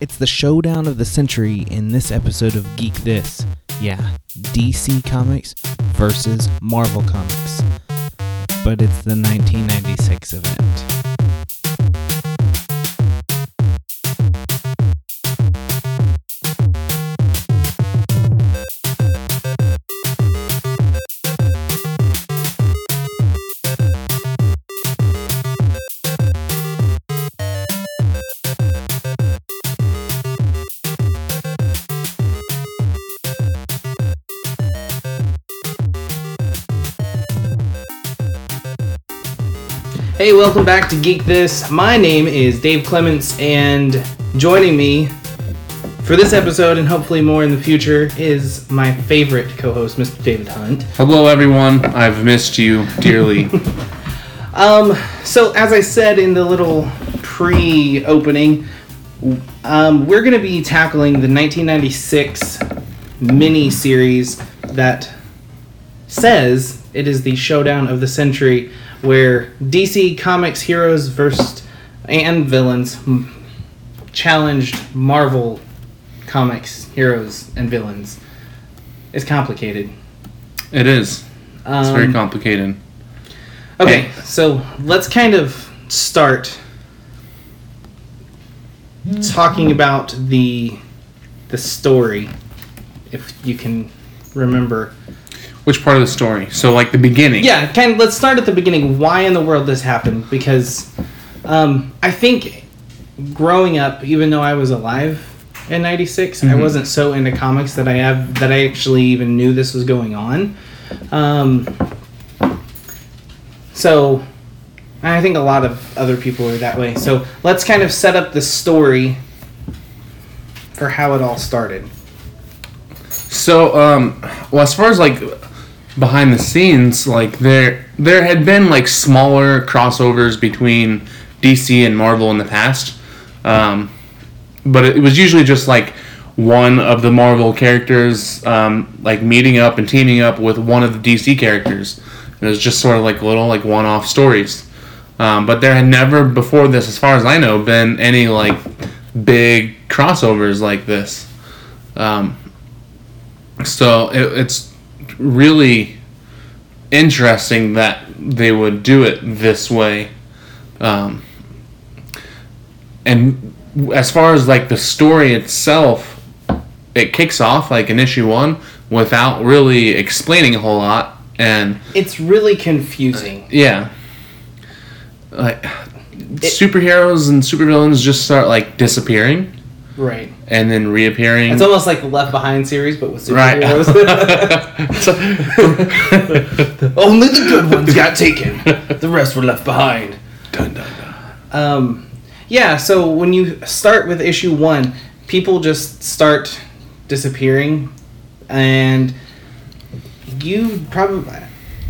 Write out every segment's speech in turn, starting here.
It's the showdown of the century in this episode of Geek This. Yeah, DC Comics versus Marvel Comics. But it's the 1996 event. Hey, welcome back to Geek This. My name is Dave Clements, and joining me for this episode and hopefully more in the future is my favorite co host, Mr. David Hunt. Hello, everyone. I've missed you dearly. Um, so, as I said in the little pre opening, um, we're going to be tackling the 1996 mini series that says it is the showdown of the century where DC Comics heroes versus and villains challenged Marvel Comics heroes and villains. It's complicated. it is. It's very Um, complicated. Okay, so let's kind of start talking about the the story, if you can remember. Which part of the story? So, like the beginning. Yeah, kind of. Let's start at the beginning. Why in the world this happened? Because um, I think growing up, even though I was alive in '96, I wasn't so into comics that I have that I actually even knew this was going on. Um, so I think a lot of other people are that way. So let's kind of set up the story for how it all started. So, um, well, as far as like behind the scenes, like there there had been like smaller crossovers between DC and Marvel in the past, um, but it was usually just like one of the Marvel characters um, like meeting up and teaming up with one of the DC characters. It was just sort of like little like one-off stories. Um, but there had never before this, as far as I know, been any like big crossovers like this. Um, so it, it's really interesting that they would do it this way. Um, and as far as like the story itself, it kicks off like in issue one without really explaining a whole lot. And It's really confusing. yeah, like superheroes and supervillains just start like disappearing Right. and then reappearing. It's almost like the Left Behind series, but with superheroes. Right. Only the good ones got taken. The rest were left behind. Dun, dun, dun. Um, yeah, so when you start with issue one, people just start disappearing, and you probably.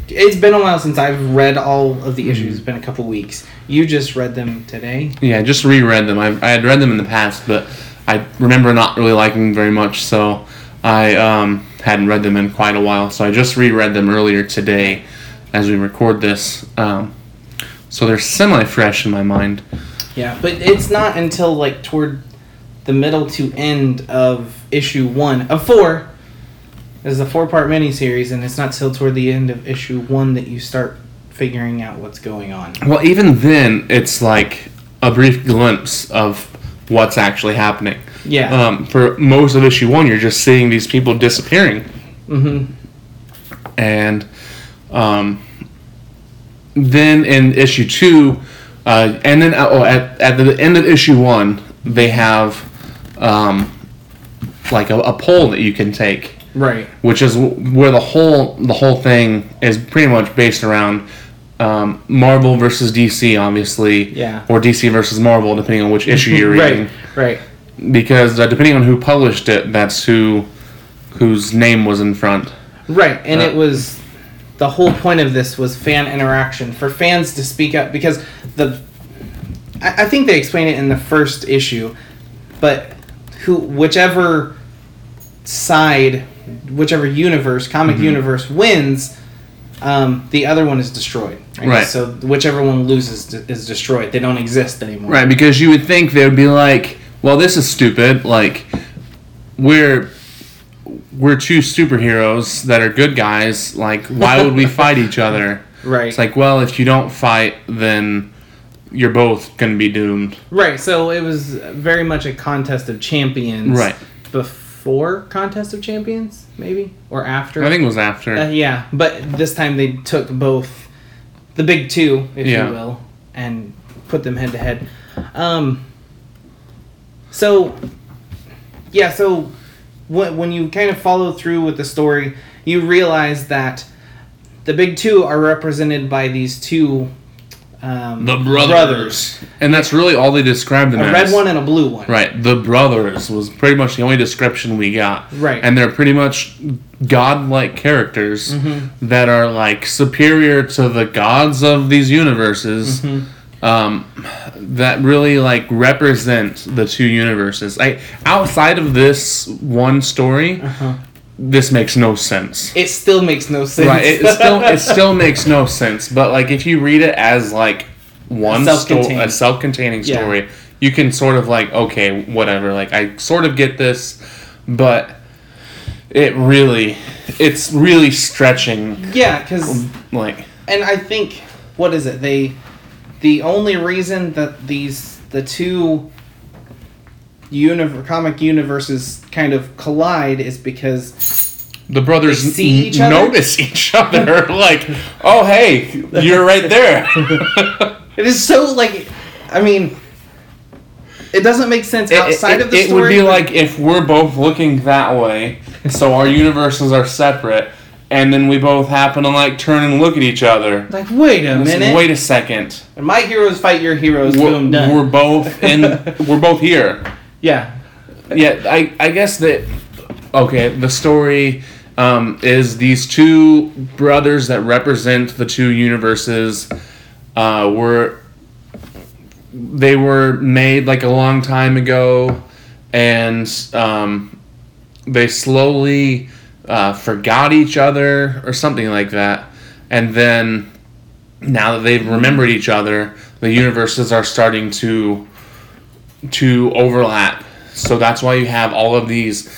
It's been a while since I've read all of the issues. It's been a couple weeks. You just read them today. Yeah, just reread them. I, I had read them in the past, but I remember not really liking them very much, so I um, hadn't read them in quite a while. So I just reread them earlier today as we record this. Um, so they're semi fresh in my mind. Yeah, but it's not until like toward the middle to end of issue one of four. There's a four part miniseries, and it's not till toward the end of issue one that you start figuring out what's going on. Well, even then, it's like a brief glimpse of what's actually happening. Yeah. Um, for most of issue one, you're just seeing these people disappearing. mm-hmm. and um, then in issue two, uh, and then oh, at, at the end of issue one, they have um, like a, a poll that you can take, Right. which is where the whole the whole thing is pretty much based around um, Marvel versus DC, obviously, Yeah. or DC versus Marvel, depending on which issue you're reading Right. Right. because uh, depending on who published it, that's who whose name was in front. Right. And Uh, it was the whole point of this was fan interaction for fans to speak up because the I, I think they explain it in the first issue, but who whichever side, whichever universe, comic Mm-hmm. universe wins, um, the other one is destroyed. Right. So whichever one loses is destroyed. They don't exist anymore. Right, because you would think they would be like, well, this is stupid. Like, we're we're two superheroes that are good guys. Like, why would we fight each other? Right. It's like, well, if you don't fight, then you're both gonna be doomed. Right. So it was very much a contest of champions. Right. Before contest of champions, maybe or after. I think it was after. Uh, yeah, but this time they took both the big two, if Yeah. you will, and put them head to head. Um. So, yeah. So, when when you kind of follow through with the story, you realize that the big two are represented by these two. Um, the brothers. And that's really all they described them a as. red one and a blue one. Right, the brothers was pretty much the only description we got. Right. And they're pretty much godlike characters Mm-hmm. that are like superior to the gods of these universes. Mm-hmm. Um, that really like represent the two universes. I outside of this one story, Uh-huh. This makes no sense. It still makes no sense. Right, it still it still makes no sense. But like if you read it as like one story, Self-contained. a self-containing Yeah. story, you can sort of like okay, whatever. Like I sort of get this, but it really, it's really stretching. yeah, because Like and I think what is it? They the only reason that these the two univ- comic universes kind of collide is because the brothers They see each other? notice each other. like, oh hey, you're right there. it is so like I mean it doesn't make sense It- outside it, of the it story. It would be like if we're both looking that way, so our universes are separate, and then we both happen to like turn and look at each other. like wait a minute. Wait a second. And my heroes fight your heroes. We're, boom done. we're both in. we're both here. Yeah. Yeah, I I guess that. Okay, the story um, is these two brothers that represent the two universes. Uh, were they were made like a long time ago, and um, they slowly uh, forgot each other or something like that, and then now that they've remembered each other, the universes are starting to to overlap. So that's why you have all of these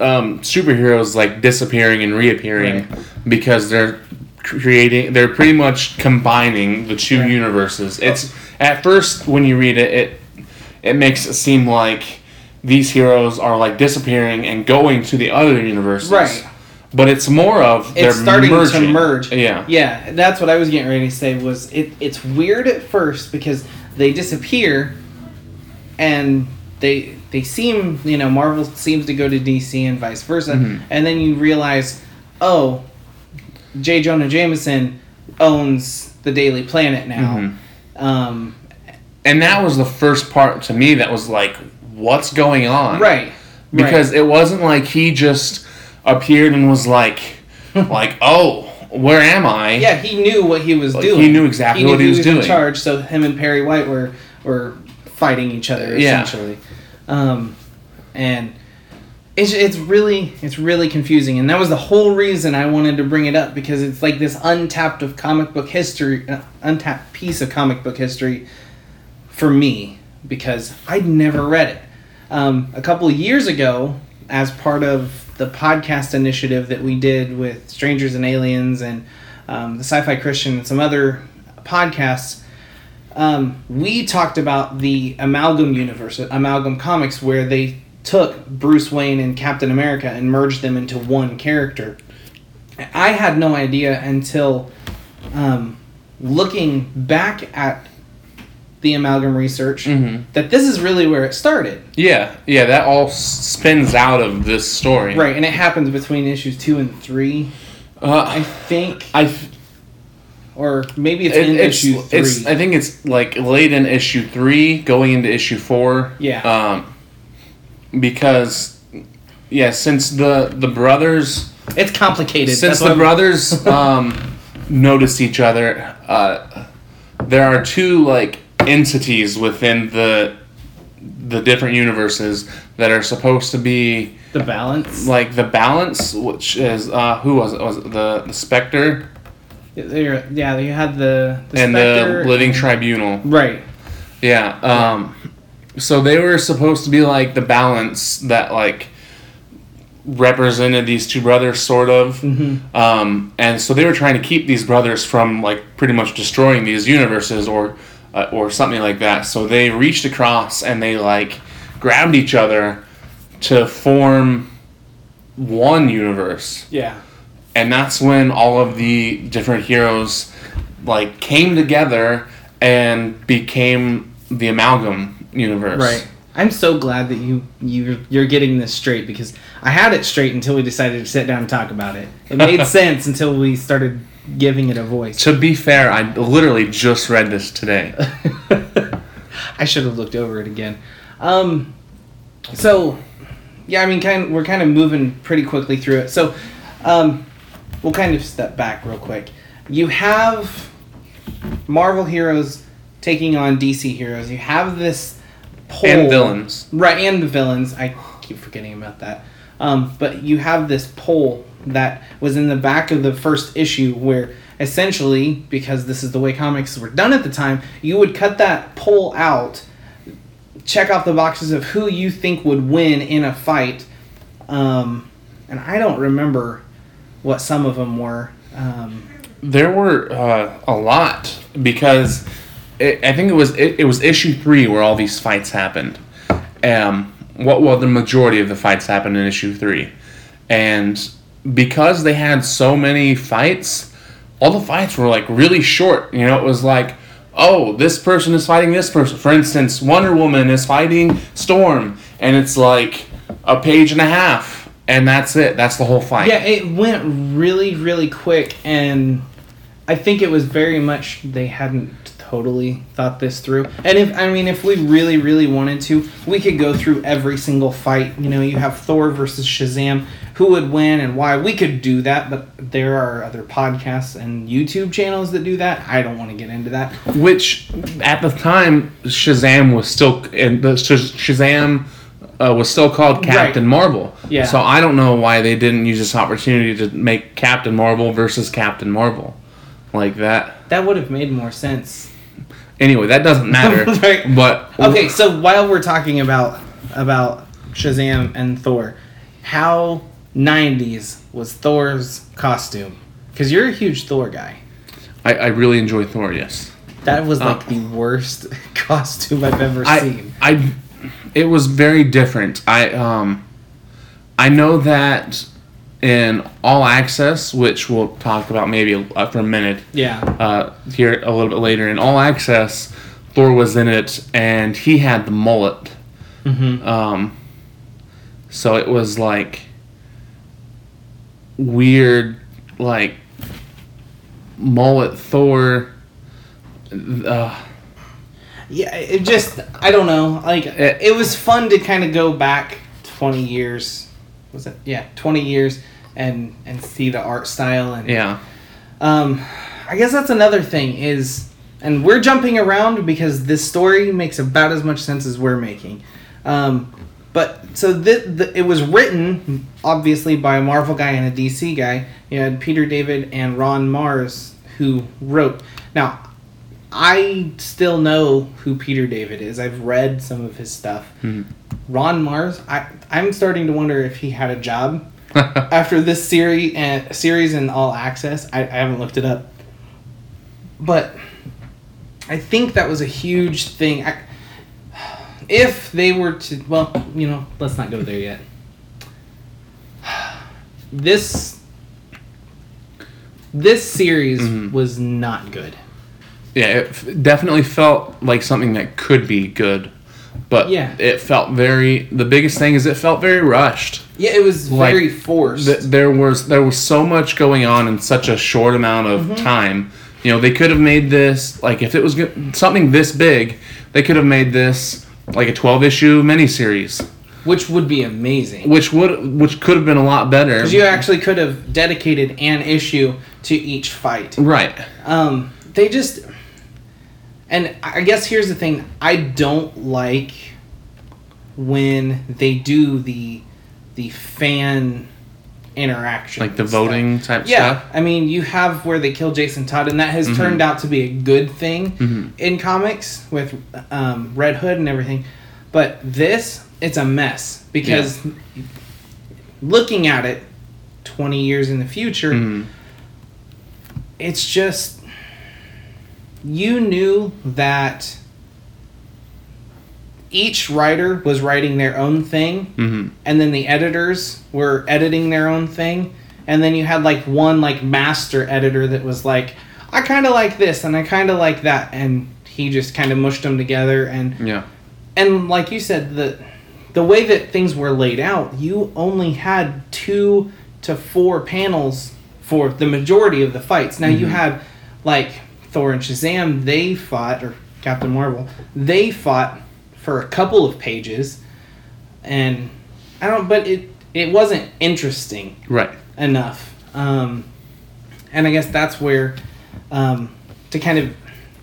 um, superheroes like disappearing and reappearing because they're creating they're pretty much combining the two Right. universes. It's at first when you read it it it makes it seem like these heroes are like disappearing and going to the other universes. Right. But it's more of they're It's starting merging. to merge. Yeah. Yeah, that's what I was getting ready to say was it it's weird at first because they disappear and they they seem, you know, Marvel seems to go to DC and vice versa. Mhm. And then you realize, oh, J. Jonah Jameson owns the Daily Planet now. Mhm. Um, And that was the first part to me that was like, what's going on? right. because it wasn't like he just appeared and was like like oh where am i Yeah, he knew what he was Like, doing. he knew exactly what he was in doing. charge, so him and Perry White were were fighting each other Yeah. essentially, um, and it's it's really it's really confusing, and that was the whole reason I wanted to bring it up because it's like this untapped of comic book history, uh, untapped piece of comic book history for me because I'd never read it. Um, a couple of years ago, as part of the podcast initiative that we did with Strangers and Aliens and um, the Sci Fi Christian and some other podcasts, um, we talked about the Amalgam universe, Amalgam Comics, where they took Bruce Wayne and Captain America and merged them into one character. I had no idea until um, looking back at the amalgam research Mhm. that this is really where it started. yeah yeah that all spins out of this story Right, and it happens between issues two and three, I uh, think, i or maybe it's it, in it's, issue three. it's i think it's like late in issue three going into issue four Yeah. um because yeah since the the brothers it's complicated. Since That's the brothers um, noticed each other, uh, there are two like entities within the the different universes that are supposed to be the balance, like the balance, which is uh, who was it? Was it the the Spectre They're- yeah, you had the, the and Spectre the Living and- Tribunal? right. Yeah. Um, so they were supposed to be like the balance that like represented these two brothers, sort of. Um, and so they were trying to keep these brothers from like pretty much destroying these universes or uh, or something like that. So they reached across and they like grabbed each other to form one universe Yeah. And that's when all of the different heroes like came together and became the amalgam universe Right. I'm so glad that you you you're getting this straight because I had it straight until we decided to sit down and talk about it. It made sense until we started giving it a voice. to be fair i literally just read this today I should have looked over it again. Um, so, yeah, I mean, kind of, we're kind of moving pretty quickly through it. So, um, we'll kind of step back real quick. You have Marvel heroes taking on DC heroes. You have this poll, and villains right? And the villains. I keep forgetting about that. Um, but you have this poll that was in the back of the first issue where essentially because this is the way comics were done at the time you would cut that poll out check off the boxes of who you think would win in a fight um, and i don't remember what some of them were um, there were uh, a lot because it, I think it was it, it was issue three where all these fights happened. Um, what well the majority of the fights happened in issue three, and because they had so many fights, all the fights were like really short. You know, it was like, oh, this person is fighting this person. For instance, Wonder Woman is fighting Storm, and it's like a page and a half, and that's it. That's the whole fight. yeah it went really really quick and i think it was very much they hadn't totally thought this through. And if i mean if we really really wanted to we could go through every single fight. You know you have thor versus shazam. Who would win and why? We could do that but there are other podcasts and youtube channels that do that. I don't want to get into that. Which at the time Shazam was still and the Shazam uh, was still called Captain Marvel. Yeah. So I don't know why they didn't use this opportunity to make Captain Marvel versus Captain Marvel like that. that would have made more sense Anyway, that doesn't matter. Right. But Okay, so while we're talking about about Shazam and Thor, how '90s was Thor's costume? Because you're a huge Thor guy. I, I really enjoy Thor. Yes. That was like Oh. the worst costume I've ever I seen. I it was very different. I um I know that in All Access, which we'll talk about maybe uh, for a minute. Yeah. uh, here a little bit later in All Access, Thor was in it, and he had the mullet. Mm-hmm. Um, so it was like weird, like mullet Thor. Uh, Yeah, it just I don't know. Like It- it, was fun to kind of go back 20 years. Was it? Yeah, 20 years and and see the art style and yeah, Um, I guess that's another thing is, and we're jumping around because this story makes about as much sense as we're making. Um, but so the, the, it was written obviously by a Marvel guy and a DC guy. You had Peter David and Ron Marz who wrote. Now, I still know who Peter David is. I've read some of his stuff. Ron Marz, I I'm starting to wonder if he had a job after this series and series and all access. I, I haven't looked it up, but I think that was a huge thing. I, if they were to, well, you know, let's not go there yet. This this series Mhm. was not good. Yeah. It f- definitely felt like something that could be good, but Yeah. it felt very. The biggest thing is it felt very rushed. Yeah, it was Like, very forced. Th- there was there was so much going on in such a short amount of Mm-hmm. time. You know, they could have made this like if it was go- something this big, they could have made this like a 12 issue miniseries, which would be amazing. which would which could have been a lot better. Because you actually could have dedicated an issue to each fight. right. Um, they just, and I guess here's the thing: I don't like when they do the the fan interaction, Like the stuff. voting type Yeah, stuff. I mean, you have where they kill Jason Todd, and that has Mm-hmm. turned out to be a good thing in comics with um, Red Hood and everything. But this, it's a mess because looking at it 20 years in the future, Mhm. it's just you knew that each writer was writing their own thing Mhm. and then the editors were editing their own thing and then you had like one like master editor that was like i kind of like this and i kind of like that and he just kind of mushed them together and Yeah. and like you said the the way that things were laid out you only had two to four panels for the majority of the fights now you had like thor and shazam they fought or captain marvel they fought for a couple of pages and i don't but it it wasn't interesting Right. enough. Um, and I guess that's where, um, to kind of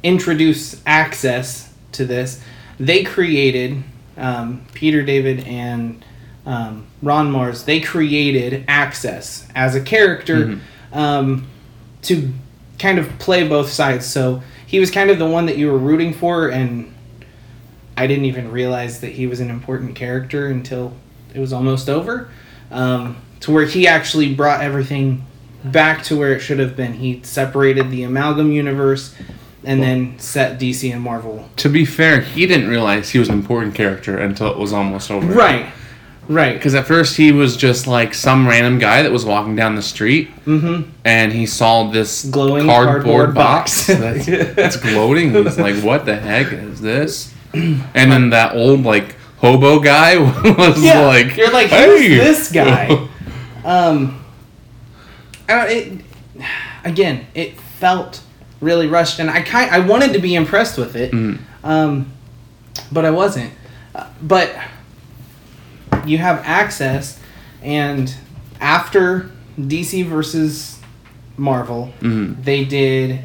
introduce access to this, they created, um, Peter David and um, Ron Marz, they created Access as a character um, to kind of play both sides. So he was kind of the one that you were rooting for, and I didn't even realize that he was an important character until it was almost over. Um, to where he actually brought everything back to where it should have been. He separated the amalgam universe and then set DC and Marvel. To be fair, he didn't realize he was an important character until it was almost over. Right. Right. Because at first he was just like some random guy that was walking down the street, Mm-hmm. and he saw this Glowing cardboard, cardboard box, box. that's, that's gloating. He's like, "What the heck is this?" And then that old like hobo guy was Yeah. like, you're like, "Hey." who's this guy? um, it, again, it felt really rushed, and I kind I wanted to be impressed with it, Mhm. um, but I wasn't. Uh, but you have access, and after DC versus Marvel, Mhm. they did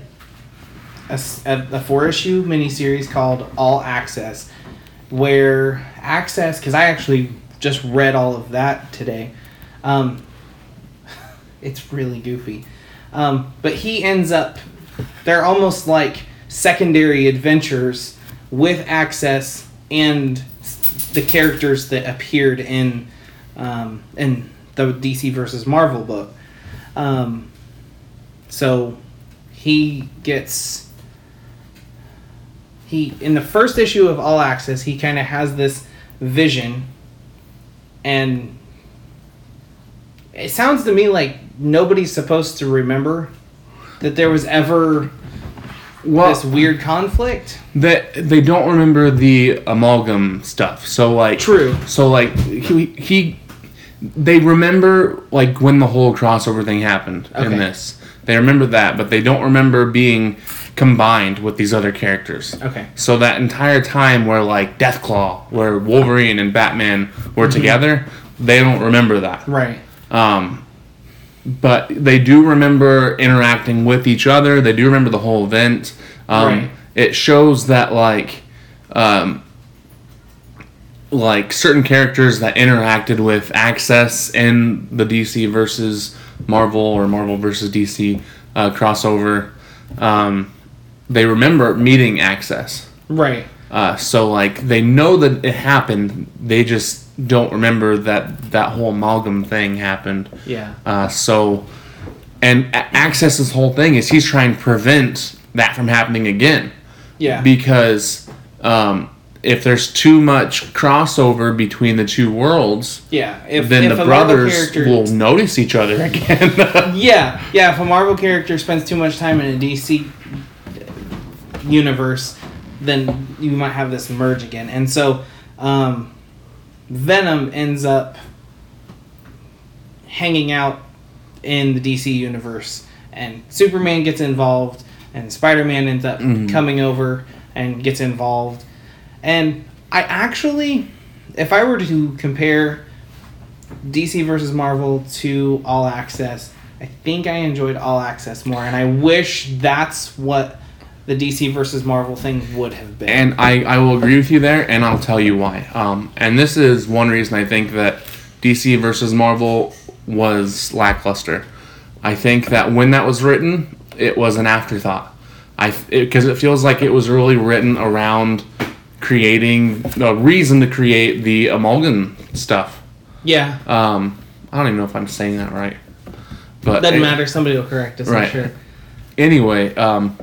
a four issue miniseries called All Access, where Access, because I actually just read all of that today. Um, it's really goofy. Um, but he ends up, they're almost like secondary adventures with Access and the characters that appeared in um, in the DC versus Marvel book. Um, so he gets he in the first issue of All Access he kind of has this vision and it sounds to me like nobody's supposed to remember that there was ever Well, this weird conflict. that they don't remember the amalgam stuff. So like True. So like he he they remember like when the whole crossover thing happened Okay. in this. They remember that, but they don't remember being combined with these other characters. Okay. So that entire time where like Deathclaw, where Wolverine and Batman were together, they don't remember that. Right. Um, but they do remember interacting with each other. They do remember the whole event. Um, Right. It shows that like, um, like certain characters that interacted with Access in the DC versus Marvel or Marvel versus DC uh, crossover, um, they remember meeting Access. Right. Uh, so like they know that it happened. They just don't remember that that whole amalgam thing happened. Yeah. Uh, so, and A- Access's whole thing is he's trying to prevent that from happening again Yeah. because um, if there's too much crossover between the two worlds, yeah. If, then if the brothers will notice each other again. Yeah, yeah. If a Marvel character spends too much time in a DC universe, then you might have this merge again. And so, um, Venom ends up hanging out in the DC universe, and Superman gets involved, and Spider Man ends up mm-hmm. coming over and gets involved. And I actually, if I were to compare DC versus Marvel to All Access, I think I enjoyed All Access more, and I wish that's what the DC versus Marvel thing would have been. And I, I will agree with you there, and I'll tell you why. Um, and this is one reason I think that DC versus Marvel was lackluster. I think that when that was written, it was an afterthought. I because it, feels like it was really written around creating a reason to create the amalgam stuff. Yeah. Um, I don't even know if I'm saying that right, but Doesn't it- matter. Somebody will correct us. Right. I'm sure. Anyway, um,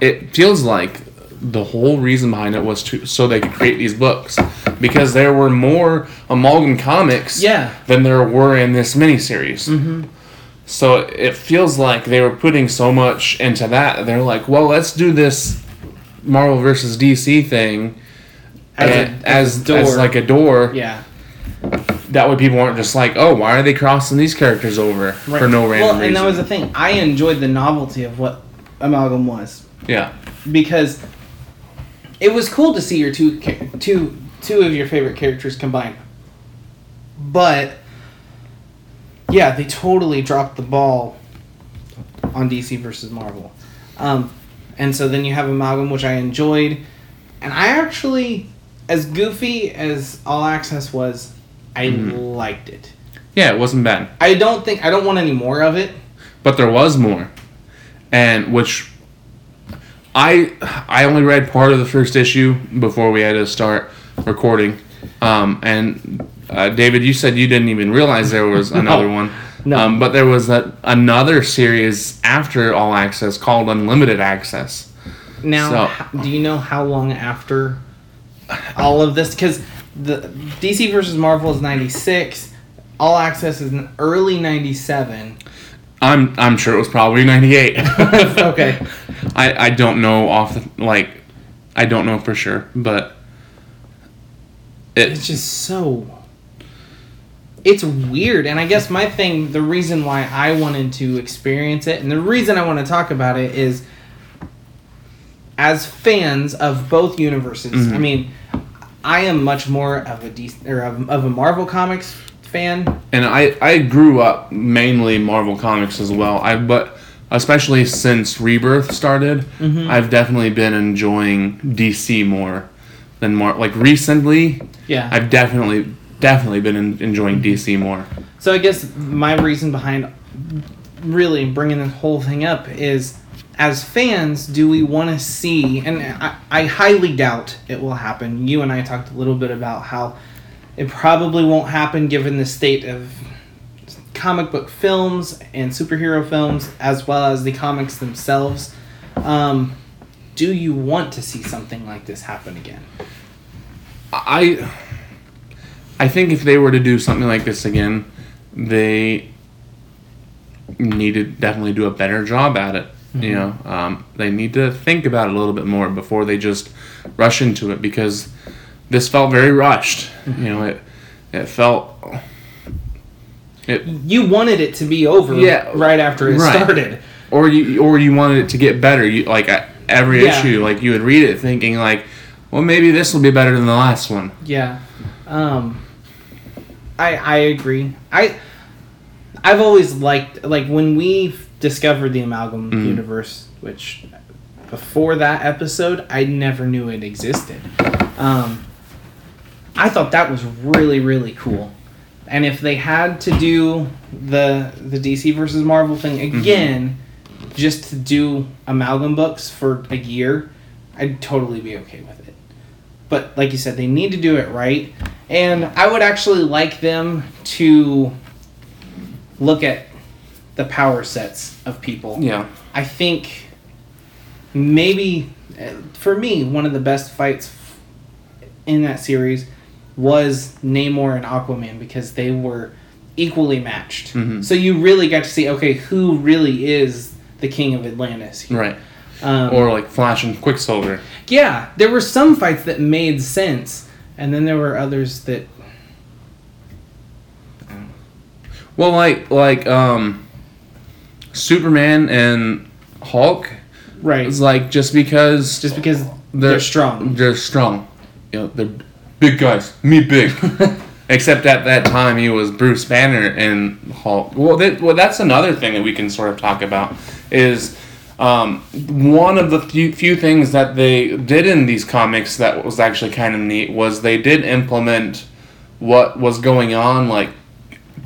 it feels like the whole reason behind it was to so they could create these books because there were more amalgam comics Yeah. than there were in this miniseries. Mm-hmm. So it feels like they were putting so much into that. They're like, well, let's do this Marvel versus DC thing As and- as a as, door. as like a door. Yeah. That way, people aren't just like, oh, why are they crossing these characters over for no random Well, reason? and that was the thing. I enjoyed the novelty of what amalgam was yeah, because it was cool to see your two two two of your favorite characters combined. But yeah, they totally dropped the ball on DC versus Marvel. Um, and so then you have amalgam, which I enjoyed, and I actually, as goofy as All Access was, I liked it. yeah, it wasn't bad. I don't think I don't want any more of it. but there was more and which i i only read part of the first issue before we had to start recording um, and uh, david you said you didn't even realize there was another one No. um, but there was that another series after all access called unlimited access Now, So- do you know how long after all of this? Because the DC versus Marvel is ninety six. All Access is in early ninety seven. I'm i'm sure it was probably 98 okay. I, I don't know off the, like I don't know for sure, but It's just so. It's weird, and I guess my thing, the reason why I wanted to experience it, and the reason I want to talk about it is, as fans of both universes. I mm-hmm. mean, I am much more of a DC, or of, of a Marvel comics fan. and I I grew up mainly Marvel comics as well. I but especially since Rebirth started, Mm-hmm. I've definitely been enjoying DC more than more like recently. Yeah. I've definitely definitely been en- enjoying DC more. So I guess my reason behind really bringing this whole thing up is, as fans, do we want to see? And I, I highly doubt it will happen. You and I talked a little bit about how it probably won't happen given the state of comic book films and superhero films, as well as the comics themselves. Um, do you want to see something like this happen again? I I think if they were to do something like this again, they need to definitely do a better job at it. You know, um, they need to think about it a little bit more before they just rush into it because this felt very rushed. You know, it it felt it You wanted it to be over Yeah, right after it right. started. or you or you wanted it to get better. You like every Yeah. issue, like you would read it thinking like, well, maybe this will be better than the last one. Yeah. Um I I agree. I I've always liked like when we discovered the amalgam Mm-hmm. universe, which before that episode I never knew it existed. Um I thought that was really really cool. And if they had to do the the DC versus Marvel thing Mm-hmm. again just to do amalgam books for a year, I'd totally be okay with it but like you said, they need to do it right. And I would actually like them to look at the power sets of people. Yeah. I think maybe uh, for me, one of the best fights in that series was Namor and Aquaman because they were equally matched. Mhm. So you really got to see okay, who really is the king of Atlantis? here. Right. Um, Or like Flash and Quicksilver. yeah, there were some fights that made sense, and then there were others that. Well, like like um, Superman and Hulk. Right. It's like just because Just because they're, strong. They're strong. You know, they're big guys. Me big. Except at that time he was Bruce Banner and Hulk. Well, that, well, that's another thing that we can sort of talk about is um, one of the few, few things that they did in these comics that was actually kind of neat was they did implement what was going on like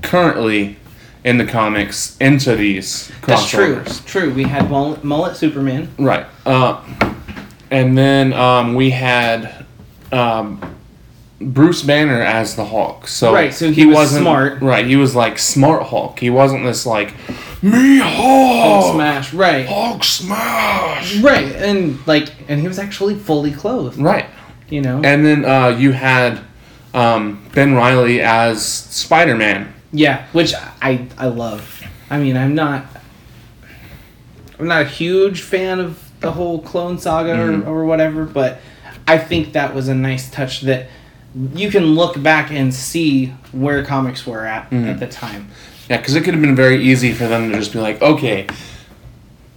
currently in the comics into these That's true. True. We had mullet, mullet Superman. Right. Uh, and then um, we had um, Bruce Banner as the Hulk. So Right, so he was smart. Right, he was like smart Hulk. He wasn't this like me Hulk, Hulk smash, right, Hulk smash. right, and like, and he was actually fully clothed. Right, You know, and then uh, you had um, Ben Riley as Spider Man. yeah, which I I love. I mean, I'm not, I'm not a huge fan of the whole clone saga Mhm. or, or whatever, but I think that was a nice touch that you can look back and see where comics were at Mhm. at the time. Yeah, because it could have been very easy for them to just be like, okay,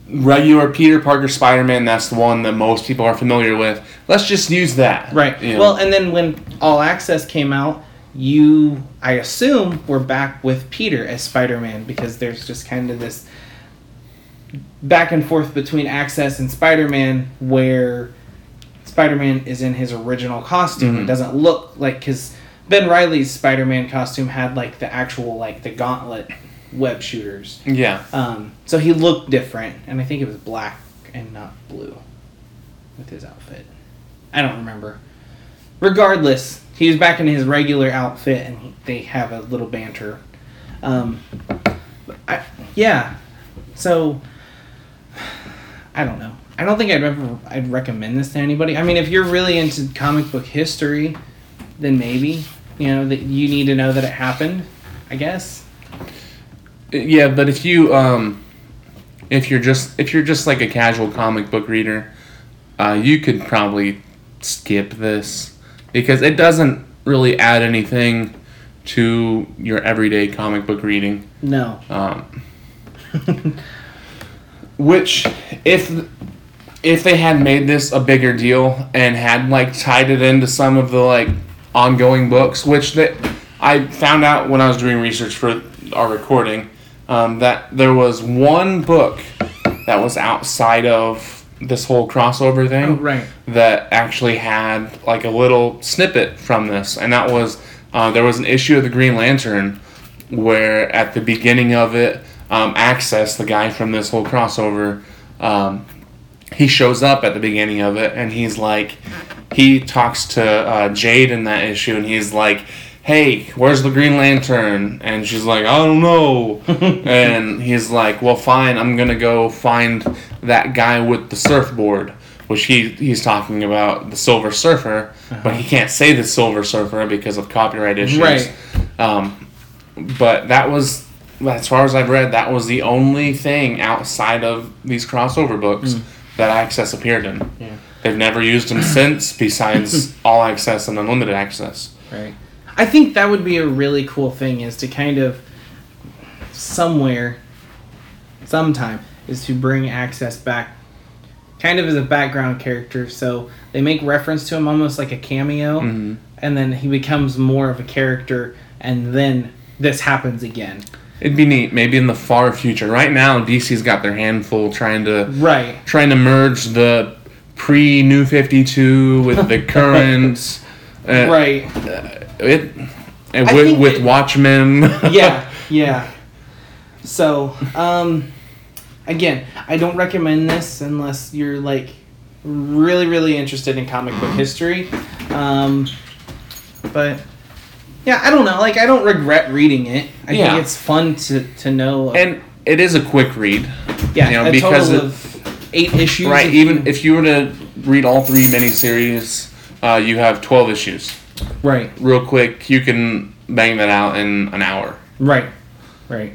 regular Peter Parker Spider Man, that's the one that most people are familiar with. Let's just use that. Right. You know? Well, and then when All Access came out, you, I assume, were back with Peter as Spider Man because there's just kind of this back and forth between Access and Spider Man where Spider Man is in his original costume. It Mhm. doesn't look like because Ben Riley's Spider Man costume had like the actual like the gauntlet web shooters. yeah. Um, so he looked different, and I think it was black and not blue with his outfit. I don't remember. Regardless, he was back in his regular outfit, and he, they have a little banter. Um, I, yeah, so I don't know. I don't think I'd ever I'd recommend this to anybody. I mean, if you're really into comic book history, then maybe you know that you need to know that it happened. I guess. Yeah, but if you um, if you're just if you're just like a casual comic book reader, uh, you could probably skip this because it doesn't really add anything to your everyday comic book reading. No. Um, which, if if they had made this a bigger deal and had like tied it into some of the like ongoing books, which that I found out when I was doing research for our recording, um, that there was one book that was outside of this whole crossover thing Oh, right. that actually had like a little snippet from this, and that was uh, there was an issue of the Green Lantern where at the beginning of it, um, Access, the guy from this whole crossover, um, he shows up at the beginning of it, and he's like, he talks to uh, Jade in that issue, and he's like. Hey, where's the Green Lantern? And she's like, I don't know. and he's like, Well, fine, I'm gonna go find that guy with the surfboard which he he's talking about the Silver Surfer, but he can't say the Silver Surfer because of copyright issues. Right. Um, but that was, as far as I've read, that was the only thing outside of these crossover books that Access appeared in. Yeah. They've never used them since, besides All Access and Unlimited Access. Right. I think that would be a really cool thing is to kind of somewhere sometime is to bring access back kind of as a background character so they make reference to him almost like a cameo Mhm. and then he becomes more of a character and then this happens again It'd be neat, maybe in the far future. Right now, DC's got their handful trying to right trying to merge the pre New Fifty Two with the current. uh, right It and with, with it- Watchmen. yeah, yeah. So, um, again, I don't recommend this unless you're like really, really interested in comic book history. Um, but yeah, I don't know. Like, I don't regret reading it. I Yeah. think it's fun to to know. and it is a quick read. yeah, you know, a because total of eight issues. Right, if even you- if you were to read all three miniseries, uh, you have twelve issues. right, Real quick, you can bang that out in an hour. right, right.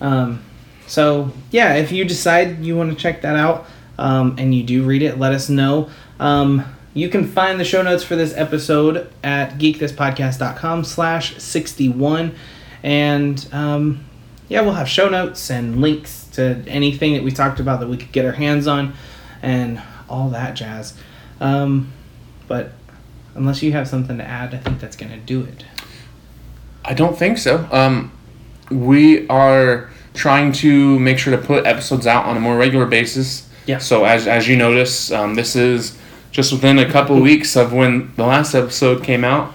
Um, so yeah, if you decide you want to check that out um, and you do read it, let us know. Um, you can find the show notes for this episode at geekthispodcast.com slash 61. And um, yeah, we'll have show notes and links to anything that we talked about that we could get our hands on and all that jazz. Um, but unless you have something to add, I think that's going to do it. I don't think so. Um, we are trying to make sure to put episodes out on a more regular basis. Yeah. So as as you notice, um, this is just within a couple weeks of when the last episode came out.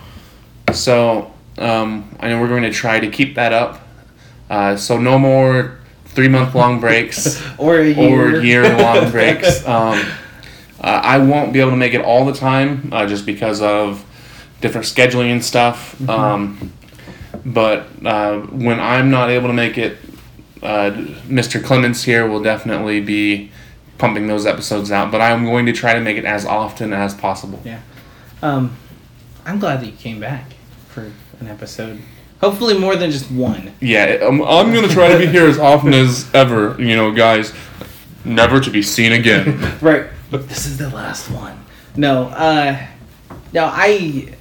So um, I know we're going to try to keep that up. Uh, so no more three month long breaks Or a year. or year long breaks. Um, Uh, I won't be able to make it all the time, uh, just because of different scheduling and stuff. Um, but uh, when I'm not able to make it, uh, Mr. Clements here will definitely be pumping those episodes out. But I'm going to try to make it as often as possible. Yeah. Um, I'm glad that you came back for an episode. Hopefully more than just one. Yeah, I'm, I'm going to try to be here as often as ever, you know, guys. Never to be seen again. Right. But this is the last one. No, uh no, I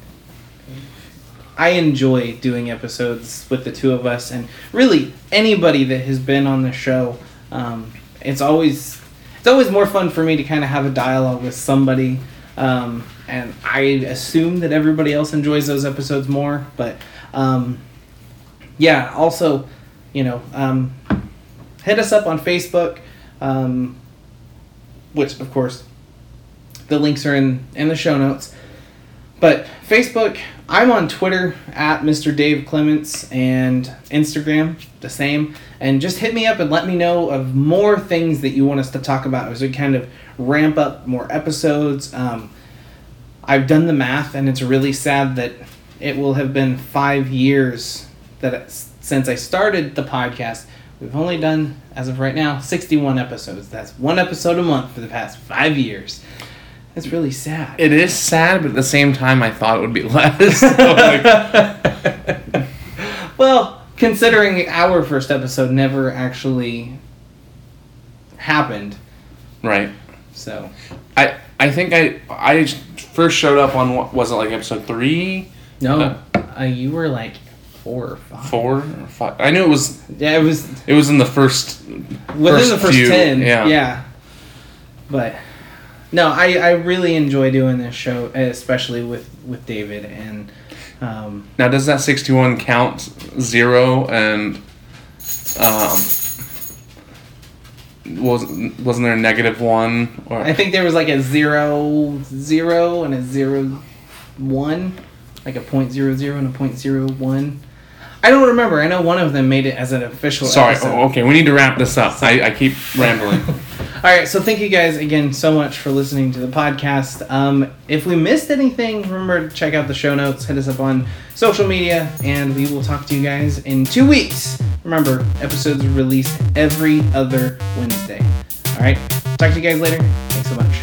I enjoy doing episodes with the two of us and really anybody that has been on the show. Um it's always it's always more fun for me to kind of have a dialogue with somebody. Um and I assume that everybody else enjoys those episodes more, but um yeah, also, you know, um hit us up on Facebook. Um, which of course the links are in in the show notes but facebook i'm on twitter at mr dave clements and instagram the same. And just hit me up and let me know of more things that you want us to talk about as we kind of ramp up more episodes. Um, i've done the math and it's really sad that it will have been five years that since i started the podcast. We've only done as of right now 61 episodes. That's one episode a month for the past five years that's really sad it is sad, but at the same time, I thought it would be less. Like, well considering our first episode never actually happened right. so I I think I I first showed up on what was it like episode three, no uh, you were like four or five four, or five? I knew it was yeah it was it was in the first within the first few, 10 Yeah. yeah but no I, I really enjoy doing this show especially with with david and um, Now, does that sixty one count zero and um was wasn't there a negative one or? I think there was like a zero zero and a zero one like a point zero zero and a point zero one. I don't remember. I know one of them made it as an official sorry. episode. oh, okay. We need to wrap this up. I, I keep rambling right, so thank you guys again so much for listening to the podcast. Um, if we missed anything, remember to check out the show notes, hit us up on social media, and we will talk to you guys in two weeks. Remember, episodes are released every other Wednesday. All right, talk to you guys later. Thanks so much.